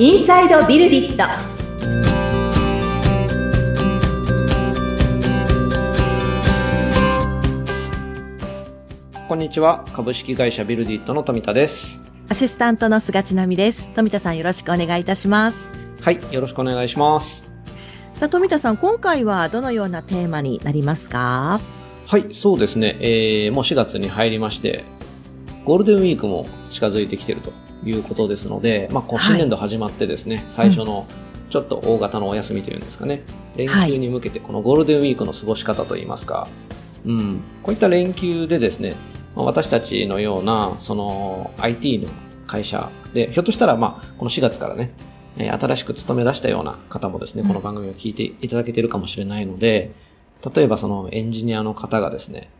インサイドビルディットこんにちは。株式会社ビルディットの富田です。アシスタントの菅千奈美です。富田さんよろしくお願いいたします。はい。よろしくお願いします。さあ、富田さん、今回はどのようなテーマになりますか？はい。そうですね。えー、もう4月に入りまして、ゴールデンウィークも近づいてきているということですので、まあ、こうはい。新年度始まってですね、最初のちょっと大型のお休みというんですかね、連休に向けてこのゴールデンウィークの過ごし方といいますか、うん、こういった連休でですね、まあ私たちのような、その IT の会社で、ひょっとしたら、まあ、この4月からね、えー新しく勤め出したような方もですね、この番組を聞いていただけているかもしれないので、例えばそのエンジニアの方がですね、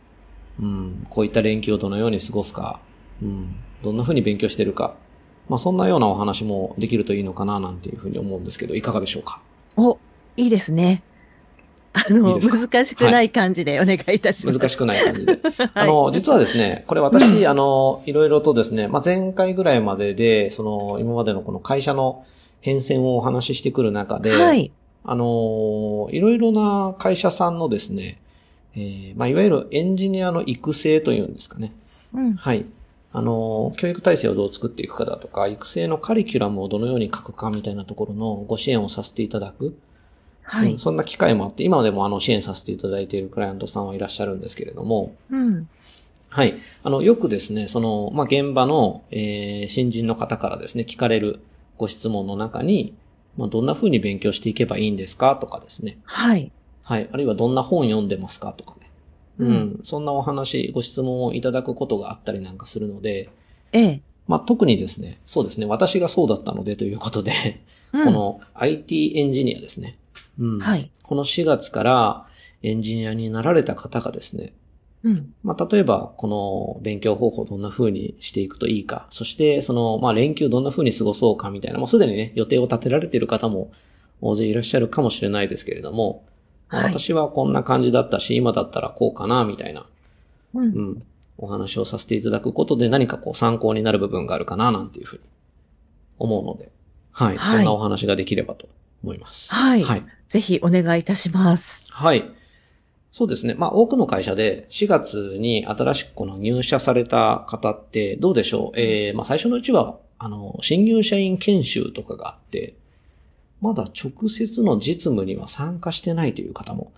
うん、こういった連休をどのように過ごすか、うん、どんな風に勉強しているか、まあそんなようなお話もできるといいのかななんていうふうに思うんですけど、いかがでしょうか？お、いいですね。あの、いい難しくない感じでお願いいたします。難しくない感じで。はいあの、実はですね、これ私、あの、いろいろとですね、まあ、前回ぐらいまでで、その、今までのこの会社の変遷をお話ししてくる中で、はい。あの、いろいろな会社さんのですね、えーまあ、いわゆるエンジニアの育成というんですかね。うん。はい。あの、教育体制をどう作っていくかだとか、育成のカリキュラムをどのように書くかみたいなところのご支援をさせていただく。はいうん。そんな機会もあって、今でもあの支援させていただいているクライアントさんはいらっしゃるんですけれども、うん。はい。あの、よくですね、その、まあ、現場の、えー新人の方からですね、聞かれるご質問の中に、まあ、どんな風に勉強していけばいいんですかとかですね。はい。はい。あるいはどんな本読んでますかとかね。ううんん。そんなお話、ご質問をいただくことがあったりなんかするので、ええ。まあ、特にですね、そうですね、私がそうだったのでということで、うんこ、の IT エンジニアですね。うん。はい。この4月からエンジニアになられた方がですね、うん。まあ、例えば、この勉強方法どんな風にしていくといいか、そして、その、まあ、連休どんな風に過ごそうかみたいな、もうすでにね、予定を立てられている方も大勢いらっしゃるかもしれないですけれども、私はこんな感じだったし、今だったらこうかな、みたいな、うん。うん、お話をさせていただくことで何かこう参考になる部分があるかな、なんていうふうに思うので、はい、はいそんなお話ができればと思います。はいはい。ぜひお願いいたします。はい。そうですね。まあ、多くの会社で4月に新しくこの入社された方ってどうでしょう？えー、まあ、最初のうちは、あの、新入社員研修とかがあって、まだ直接の実務には参加してないという方も、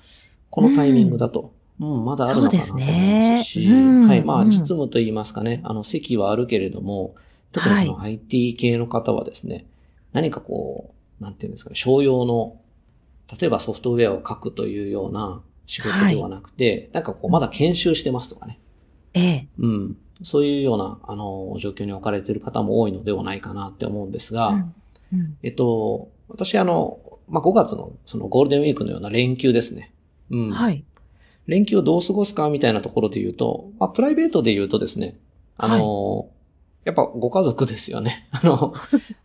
このタイミングだと、うん、まだあるのかなと思いますし、すねうんはい。まあ、うん実務といいますかね、あの、席はあるけれども、特にその IT 系の方はですね、何かこう、なんていうんですかね、商用の例えばソフトウェアを書くというような仕事ではなくて、なんかこう、まだ研修してますとかね。ええ。うん。そういうような、あの、状況に置かれている方も多いのではないかなって思うんですが、うんうん。えっと、私あの、まあ、5月のそのゴールデンウィークのような連休ですね。うん。はい。連休をどう過ごすかみたいなところで言うと、まあ、プライベートで言うとですね、あの、やっぱご家族ですよね。あの、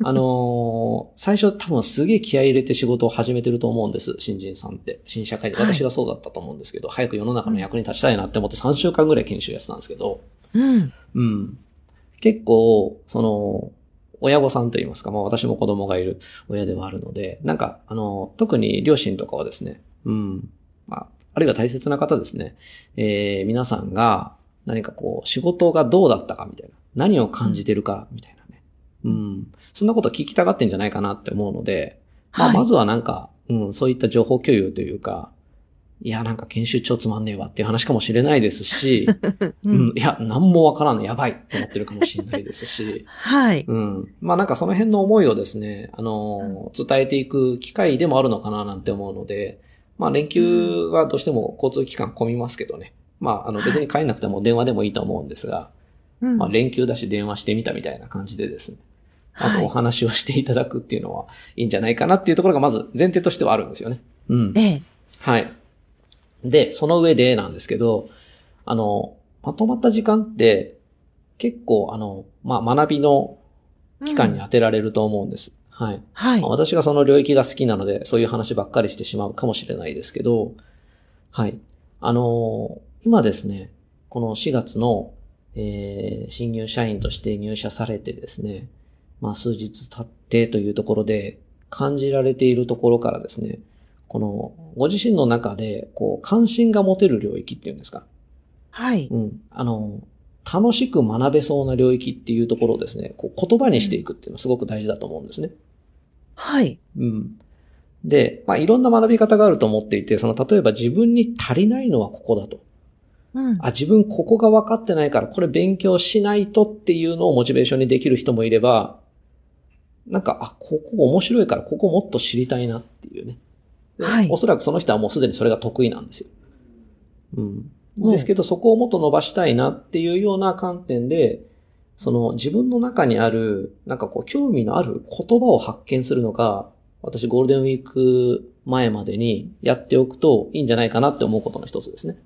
あの、最初多分すげえ気合い入れて仕事を始めてると思うんです。新人さんって。新社会で。はい私がそうだったと思うんですけど、早く世の中の役に立ちたいなって思って3週間ぐらい研修やってたんですけど、うん。うん。結構、その、親御さんといいますか、まあ私も子供がいる親ではあるので、なんか、あの、特に両親とかはですね、うん。まあ、あるいは大切な方ですね、えー、皆さんが何かこう、仕事がどうだったかみたいな、何を感じてるかみたいなね。うん。そんなこと聞きたがってんじゃないかなって思うので、まあ、はいまずはなんか、うん、そういった情報共有というか、いや、なんか研修超つまんねえわっていう話かもしれないですし、う うんん、いや、なんもわからんのやばいって思ってるかもしれないですし、はい。うん。まあなんかその辺の思いをですね、あの、伝えていく機会でもあるのかななんて思うので、まあ連休はどうしても交通機関混みますけどね。まああの別に帰んなくても電話でもいいと思うんですが、うんまあ連休だし電話してみたみたいな感じでですね。あとはいお話をしていただくっていうのはいいんじゃないかなっていうところがまず前提としてはあるんですよね。うん。ええ。はい。で、その上でなんですけど、あの、まとまった時間って結構あの、まあ、学びの期間に当てられると思うんです。はい。はいまあ。私がその領域が好きなので、そういう話ばっかりしてしまうかもしれないですけど、はい。あのー今ですね、この4月の、えー新入社員として入社されてですね、まあ数日経ってというところで感じられているところからですね、このご自身の中でこう関心が持てる領域っていうんですか？はい。うん。あの、楽しく学べそうな領域っていうところをですね、こう言葉にしていくっていうのはすごく大事だと思うんですね。はい。うん。で、まあ、いろんな学び方があると思っていて、その、例えば自分に足りないのはここだと。うん。あ、自分ここが分かってないから、これ勉強しないとっていうのをモチベーションにできる人もいれば、なんか、あ、ここ面白いから、ここもっと知りたいなっていうね。ではいおそらくその人はもうすでにそれが得意なんですよ。うん。うんですけど、そこをもっと伸ばしたいなっていうような観点で、その自分の中にある、なんかこう、興味のある言葉を発見するのが、私ゴールデンウィーク前までにやっておくといいんじゃないかなって思うことの一つですね。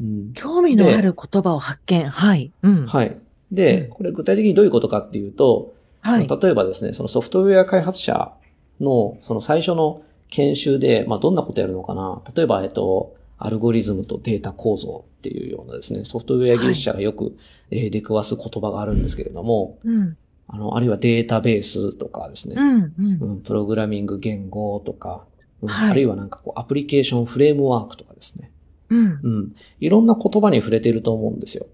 うん。興味のある言葉を発見。はい。うん。はい。で、うんこれ具体的にどういうことかっていうと、はい。例えばですね、そのソフトウェア開発者のその最初の研修で、まあどんなことやるのかな例えば、えっと、アルゴリズムとデータ構造っていうようなですね、ソフトウェア技術者がよく、えー出くわす言葉があるんですけれども、うん。あの、あるいはデータベースとかですね、うん。うん。うん、プログラミング言語とか、うんはいあるいはなんかこうアプリケーションフレームワークとかですね、うん。うん、いろんな言葉に触れていると思うんですよ。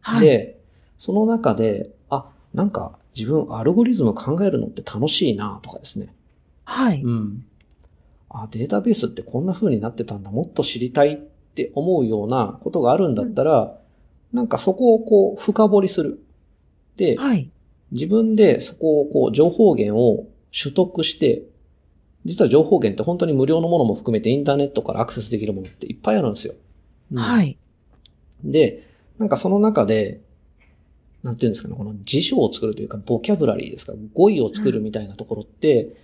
はい。で、その中で、あ、なんか自分アルゴリズム考えるのって楽しいなとかですね。はい。うん。あ、データベースってこんな風になってたんだ、もっと知りたいって思うようなことがあるんだったら、なんかそこをこう深掘りする。で、はい。自分でそこをこう情報源を取得して、実は情報源って本当に無料のものも含めてインターネットからアクセスできるものっていっぱいあるんですよ。うんはい。で、なんかその中で、なんていうんですかね、この辞書を作るというか、ボキャブラリーですか、語彙を作るみたいなところって、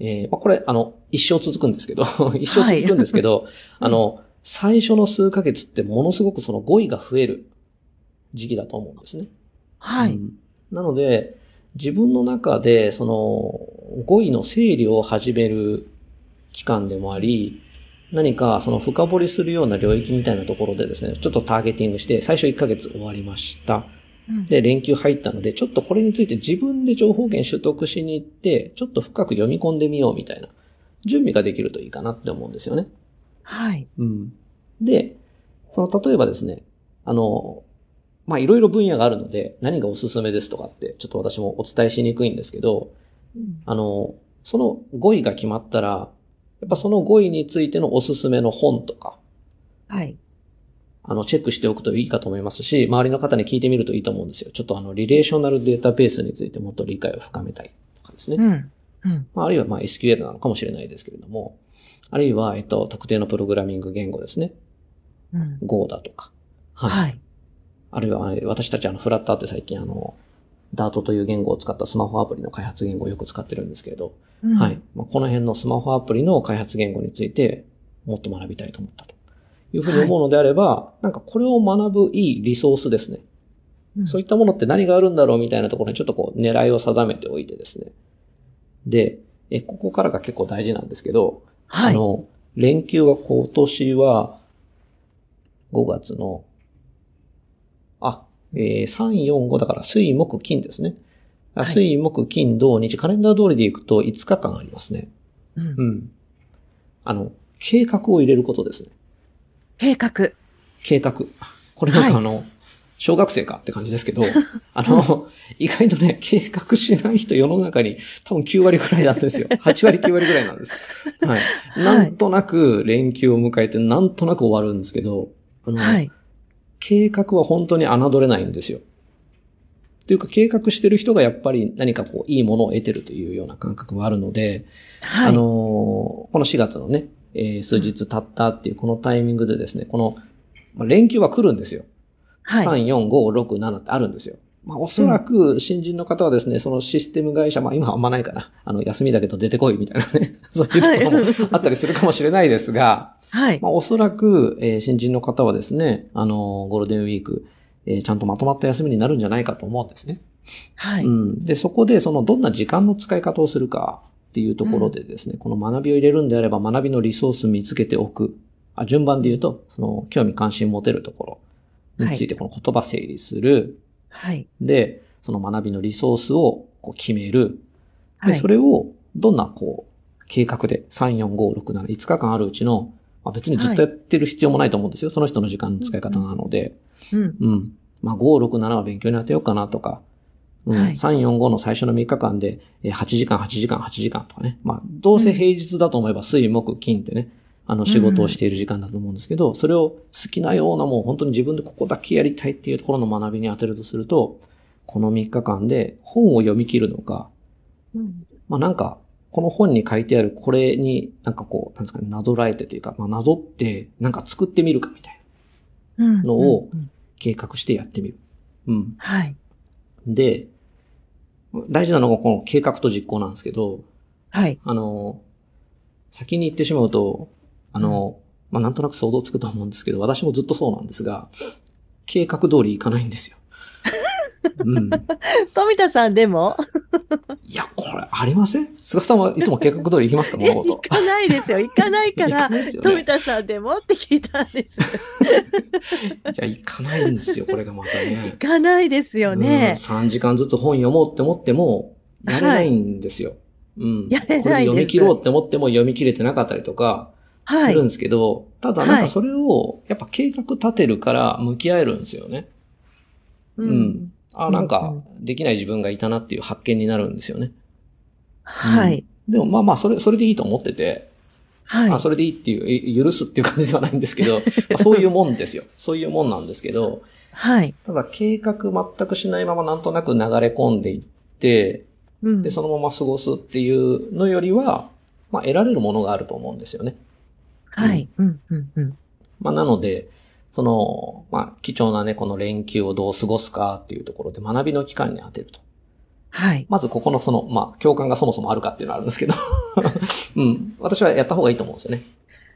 えーまあ、これ、あの、一生続くんですけど、一生続くんですけど、あの、最初の数ヶ月ってものすごくその語彙が増える時期だと思うんですね。はい。うんなので、自分の中で、その、語彙の整理を始める期間でもあり、何かその深掘りするような領域みたいなところでですね、ちょっとターゲティングして、最初1ヶ月終わりました。うんで、連休入ったので、ちょっとこれについて自分で情報源取得しに行って、ちょっと深く読み込んでみようみたいな、準備ができるといいかなって思うんですよね。はい。うん。で、その、例えばですね、あの、まあ、いろいろ分野があるので、何がおすすめですとかって、ちょっと私もお伝えしにくいんですけど、あの、その語彙が決まったら、やっぱその語彙についてのおすすめの本とか、はい。あの、チェックしておくといいかと思いますし、周りの方に聞いてみるといいと思うんですよ。ちょっとあの、リレーショナルデータベースについてもっと理解を深めたいとかですね。うん。うん。まあ、あるいはまあ SQL なのかもしれないですけれども、あるいは、えっと、特定のプログラミング言語ですね。うん。Go だとか。はい。はい。あるいは、私たちあの、フラッターって最近あの、ダートという言語を使ったスマホアプリの開発言語をよく使ってるんですけれど、うんはい。。まあ、この辺のスマホアプリの開発言語についてもっと学びたいと思ったというふうに思うのであれば、なんかこれを学ぶいいリソースですね。うんそういったものって何があるんだろうみたいなところにちょっとこう狙いを定めておいてですね。で、え、ここからが結構大事なんですけど、はいあの、連休は今年は5月の、あ、えー、3、4、5だから水、木、金ですね。あはい水、木、金、土、日、カレンダー通りでいくと5日間ありますね。うんうん。あの、計画を入れることですね。計画。計画。これなんかはいあの、小学生かって感じですけど、あの、意外とね、計画しない人世の中に多分9割くらいなんですよ。8割9割くらいなんです。はい。なんとなく連休を迎えて、なんとなく終わるんですけど、あの、はい。計画は本当に侮れないんですよ。っていうか、計画してる人がやっぱり何かこう、いいものを得てるというような感覚はあるので、はい。あのーこの4月のね、えー数日経ったっていうこのタイミングでですね、この、まあ、連休は来るんですよ。はい。3、4、5、6、7ってあるんですよ。まあ、おそらく新人の方はですね、そのシステム会社、まあ今はあんまないかな。あの、休みだけど出てこいみたいなね。そういうところも あったりするかもしれないですが、はい。まあおそらく、えー新人の方はですね、あのーゴールデンウィーク、えーちゃんとまとまった休みになるんじゃないかと思うんですね。はい。うん。で、そこでそのどんな時間の使い方をするかっていうところでですね、この学びを入れるんであれば学びのリソース見つけておく。あ順番で言うと、その興味関心持てるところについてこの言葉整理する。はい。で、その学びのリソースをこう決める。で、はい。それを、どんな、こう、計画で、3、4、5、6、7、5日間あるうちの、まあ、別にずっとやってる必要もないと思うんですよ。その人の時間の使い方なので。うん。うん。まあ、5、6、7は勉強に当てようかなとか、うん。はい3、4、5の最初の3日間で、えー8時間、8時間、8時間とかね。まあ、どうせ平日だと思えば、水、木、金ってね、あの、仕事をしている時間だと思うんですけど、それを好きなようなもう本当に自分でここだけやりたいっていうところの学びに当てるとすると、この3日間で本を読み切るのか、うんまあなんか、この本に書いてあるこれになんかこう、なんですかね、なぞらえてというか、まあなぞってなんか作ってみるかみたいなうんのを計画してやってみる。うん。はい。で、大事なのがこの計画と実行なんですけど、はい。あの、先に言ってしまうと、あの、まあなんとなく想像つくと思うんですけど、私もずっとそうなんですが、計画通りいかないんですよ。うん。富田さんでも？いや、これありません？菅さんはいつも計画通り行きますか？物行事。かないですよ。行かないか 行らね富田さんでも？って聞いたんです。いや、行かないんですよ、これがまたね行。かないですようん、ね。3時間ずつ本読もうって思っても、やれないんですよ。うん。やれない読み切ろうって思っても読み切れてなかったりとか、はいするん。ですけど、ただなんかそれを、やっぱ計画立てるから向き合えるんですよね。ううん。あ、なんうかん、できない自分がいたなっていう発見になるんですよね。はい。でもまあまあ、それ、それでいいと思ってて、はい。あ、それでいいっていう、え許すっていう感じではないんですけど、まあ、そういうもんですよ。そういうもんなんですけど、はい。ただ計画全くしないままなんとなく流れ込んでいって、うんで、そのまま過ごすっていうのよりは、まあ、得られるものがあると思うんですよね。はい。うん、うん、うん。まあ、なので、その、まあ、貴重なね、この連休をどう過ごすかっていうところで学びの期間に当てると。はい。まずここのその、まあ、共感がそもそもあるかっていうのはあるんですけど、うん。私はやった方がいいと思うんですよね。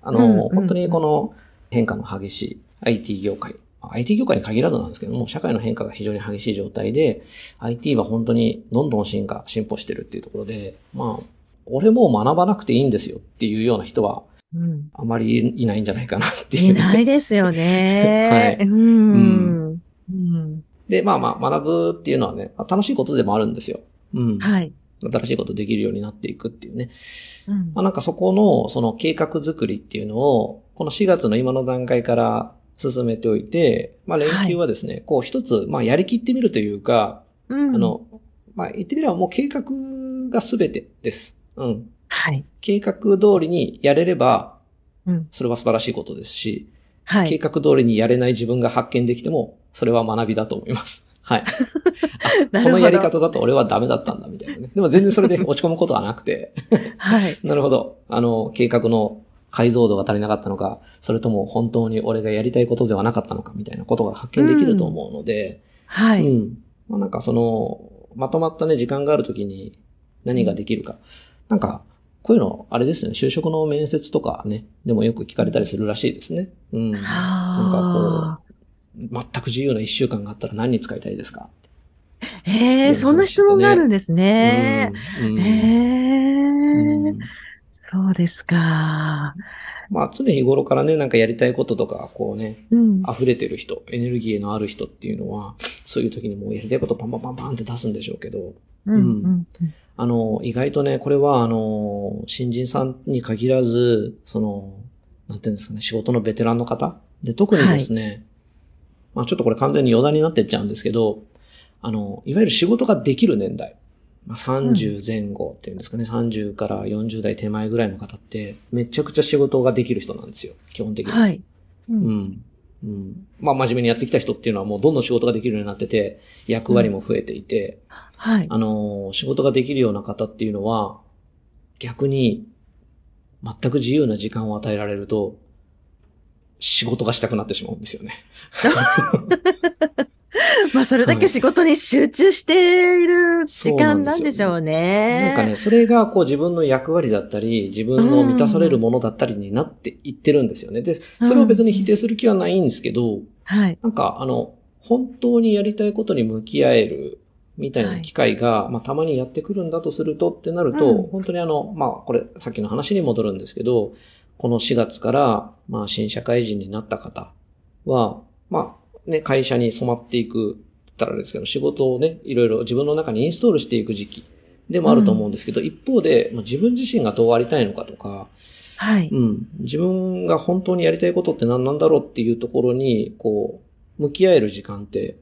あの、うんうんうん本当にこの変化の激しい IT 業界、まあ IT 業界に限らずなんですけども、社会の変化が非常に激しい状態で、IT は本当にどんどん進化、進歩してるっていうところで、まあ、俺もう学ばなくていいんですよっていうような人は、うん。あまりいないんじゃないかなっていう。いないですよね。はいうん。うん。で、まあまあ、学ぶっていうのはね、まあ楽しいことでもあるんですよ。うん。はい。新しいことできるようになっていくっていうね。うんまあ、なんかそこの、その計画作りっていうのを、この4月の今の段階から進めておいて、まあ連休はですね、こう一つ、まあやりきってみるというか、うんあの、まあ言ってみればもう計画が全てです。うん。はい。計画通りにやれれば、うん。それは素晴らしいことですし、はい。計画通りにやれない自分が発見できても、それは学びだと思います。はい。このやり方だと俺はダメだったんだ、みたいなね。でも全然それで 落ち込むことはなくて、はい。なるほど。あの、計画の解像度が足りなかったのか、それとも本当に俺がやりたいことではなかったのか、みたいなことが発見できると思うので、はい。うん。まあなんかその、まとまったね、時間があるときに何ができるか。なんか、こういうの、あれですよね、就職の面接とかね、でもよく聞かれたりするらしいですね。うん。なんかはこう、全く自由な一週間があったら何に使いたいですか？あ。へえ、そんな質問があるんですね。うんうんへえ、うんそうですか。まあ常日頃からね、なんかやりたいこととか、こうね、うん。溢れてる人、エネルギーのある人っていうのは、そういう時にもうやりたいことパンパンパンパンって出すんでしょうけど、うん。うん。あの、意外とね、これはあの、新人さんに限らず、その、なんていうんですかね、仕事のベテランの方？で、特にですね、まあちょっとこれ完全に余談になってっちゃうんですけど、あの、いわゆる仕事ができる年代、まあ、30前後っていうんですかね、30から40代手前ぐらいの方って、めちゃくちゃ仕事ができる人なんですよ、基本的に。はい。う。うんん。うん。まあ、真面目にやってきた人っていうのはもうどんどん仕事ができるようになってて、役割も増えていて、はい。あのー仕事ができるような方っていうのは、逆に、全く自由な時間を与えられると、仕事がしたくなってしまうんですよね。まあ、それだけ仕事に集中している時間なんでしょうね。なんかね、それがこう自分の役割だったり、自分の満たされるものだったりになっていってるんですよね。で、それを別に否定する気はないんですけど、はい。なんか、あの、本当にやりたいことに向き合えるみたいな機会が、まあ、たまにやってくるんだとするとってなると、うん本当にあの、まあ、これ、さっきの話に戻るんですけど、この4月から、まあ、新社会人になった方は、まあ、ね、会社に染まっていくったらですけど、仕事をね、いろいろ自分の中にインストールしていく時期でもあると思うんですけど、一方で、まあ自分自身がどうありたいのかとか、はい。うん。自分が本当にやりたいことって何なんだろうっていうところに、こう、向き合える時間って、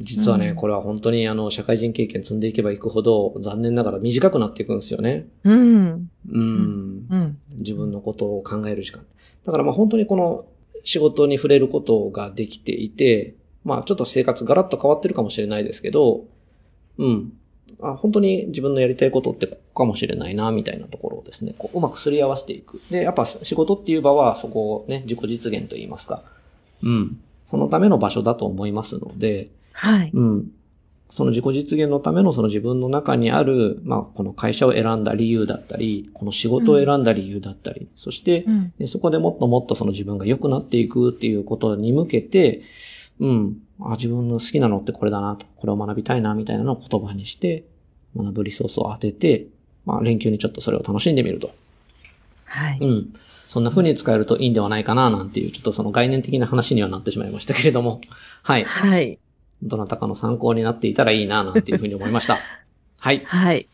実はね、うんこれは本当にあの、社会人経験積んでいけばいくほど、残念ながら短くなっていくんですよね。うん。うん。うん。自分のことを考える時間。だからまあ本当にこの仕事に触れることができていて、まあちょっと生活ガラッと変わってるかもしれないですけど、うん。あ本当に自分のやりたいことってここかもしれないな、みたいなところをですね、こううまくすり合わせていく。で、やっぱ仕事っていう場はそこをね、自己実現と言いますか。うん。そのための場所だと思いますので、はい。うん。その自己実現のためのその自分の中にある、まあ、この会社を選んだ理由だったり、この仕事を選んだ理由だったり、そして、うん。でそこでもっともっとその自分が良くなっていくっていうことに向けて、うん、あ自分の好きなのってこれだなと、これを学びたいなみたいなのを言葉にして、学ぶリソースを当てて、まあ連休にちょっとそれを楽しんでみると。はい。うん。そんな風に使えるといいんではないかななんていう、ちょっとその概念的な話にはなってしまいましたけれども、はい。はい。どなたかの参考になっていたらいいななんていうふうに思いました。はい。はい。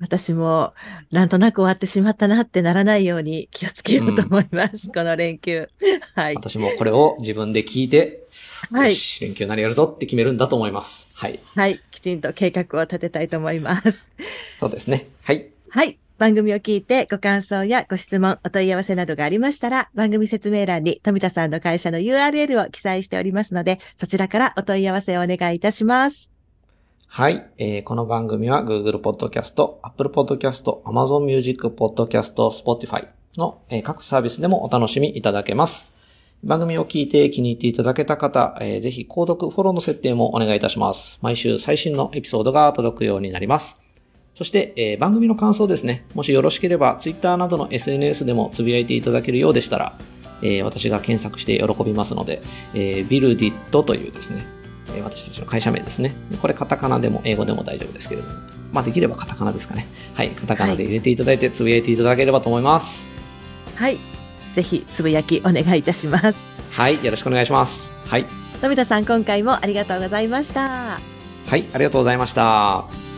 私も、なんとなく終わってしまったなってならないように気をつけようと思います。この連休。はい。私もこれを自分で聞いて、はい。よし、連休なりやるぞって決めるんだと思います。はい。はい。きちんと計画を立てたいと思います。そうですね。はい。はい。番組を聞いてご感想やご質問、お問い合わせなどがありましたら、番組説明欄に富田さんの会社の URL を記載しておりますので、そちらからお問い合わせをお願いいたします。はい。えーこの番組は Google Podcast、Apple Podcast、Amazon Music Podcast、Spotify の、えー各サービスでもお楽しみいただけます。番組を聞いて気に入っていただけた方、えーぜひ購読、フォローの設定もお願いいたします。毎週最新のエピソードが届くようになります。そして、えー番組の感想ですね。もしよろしければ、Twitter などの SNS でもつぶやいていただけるようでしたら、えー私が検索して喜びますので、えー、ビルディットというですね、えー私たちの会社名ですね。これカタカナでも英語でも大丈夫ですけれども。まあできればカタカナですかね。はい。カタカナで入れていただいてつぶやいていただければと思います。はい。ぜひ、つぶやきお願いいたします。はい。よろしくお願いします。はい。富田さん、今回もありがとうございました。はい。ありがとうございました。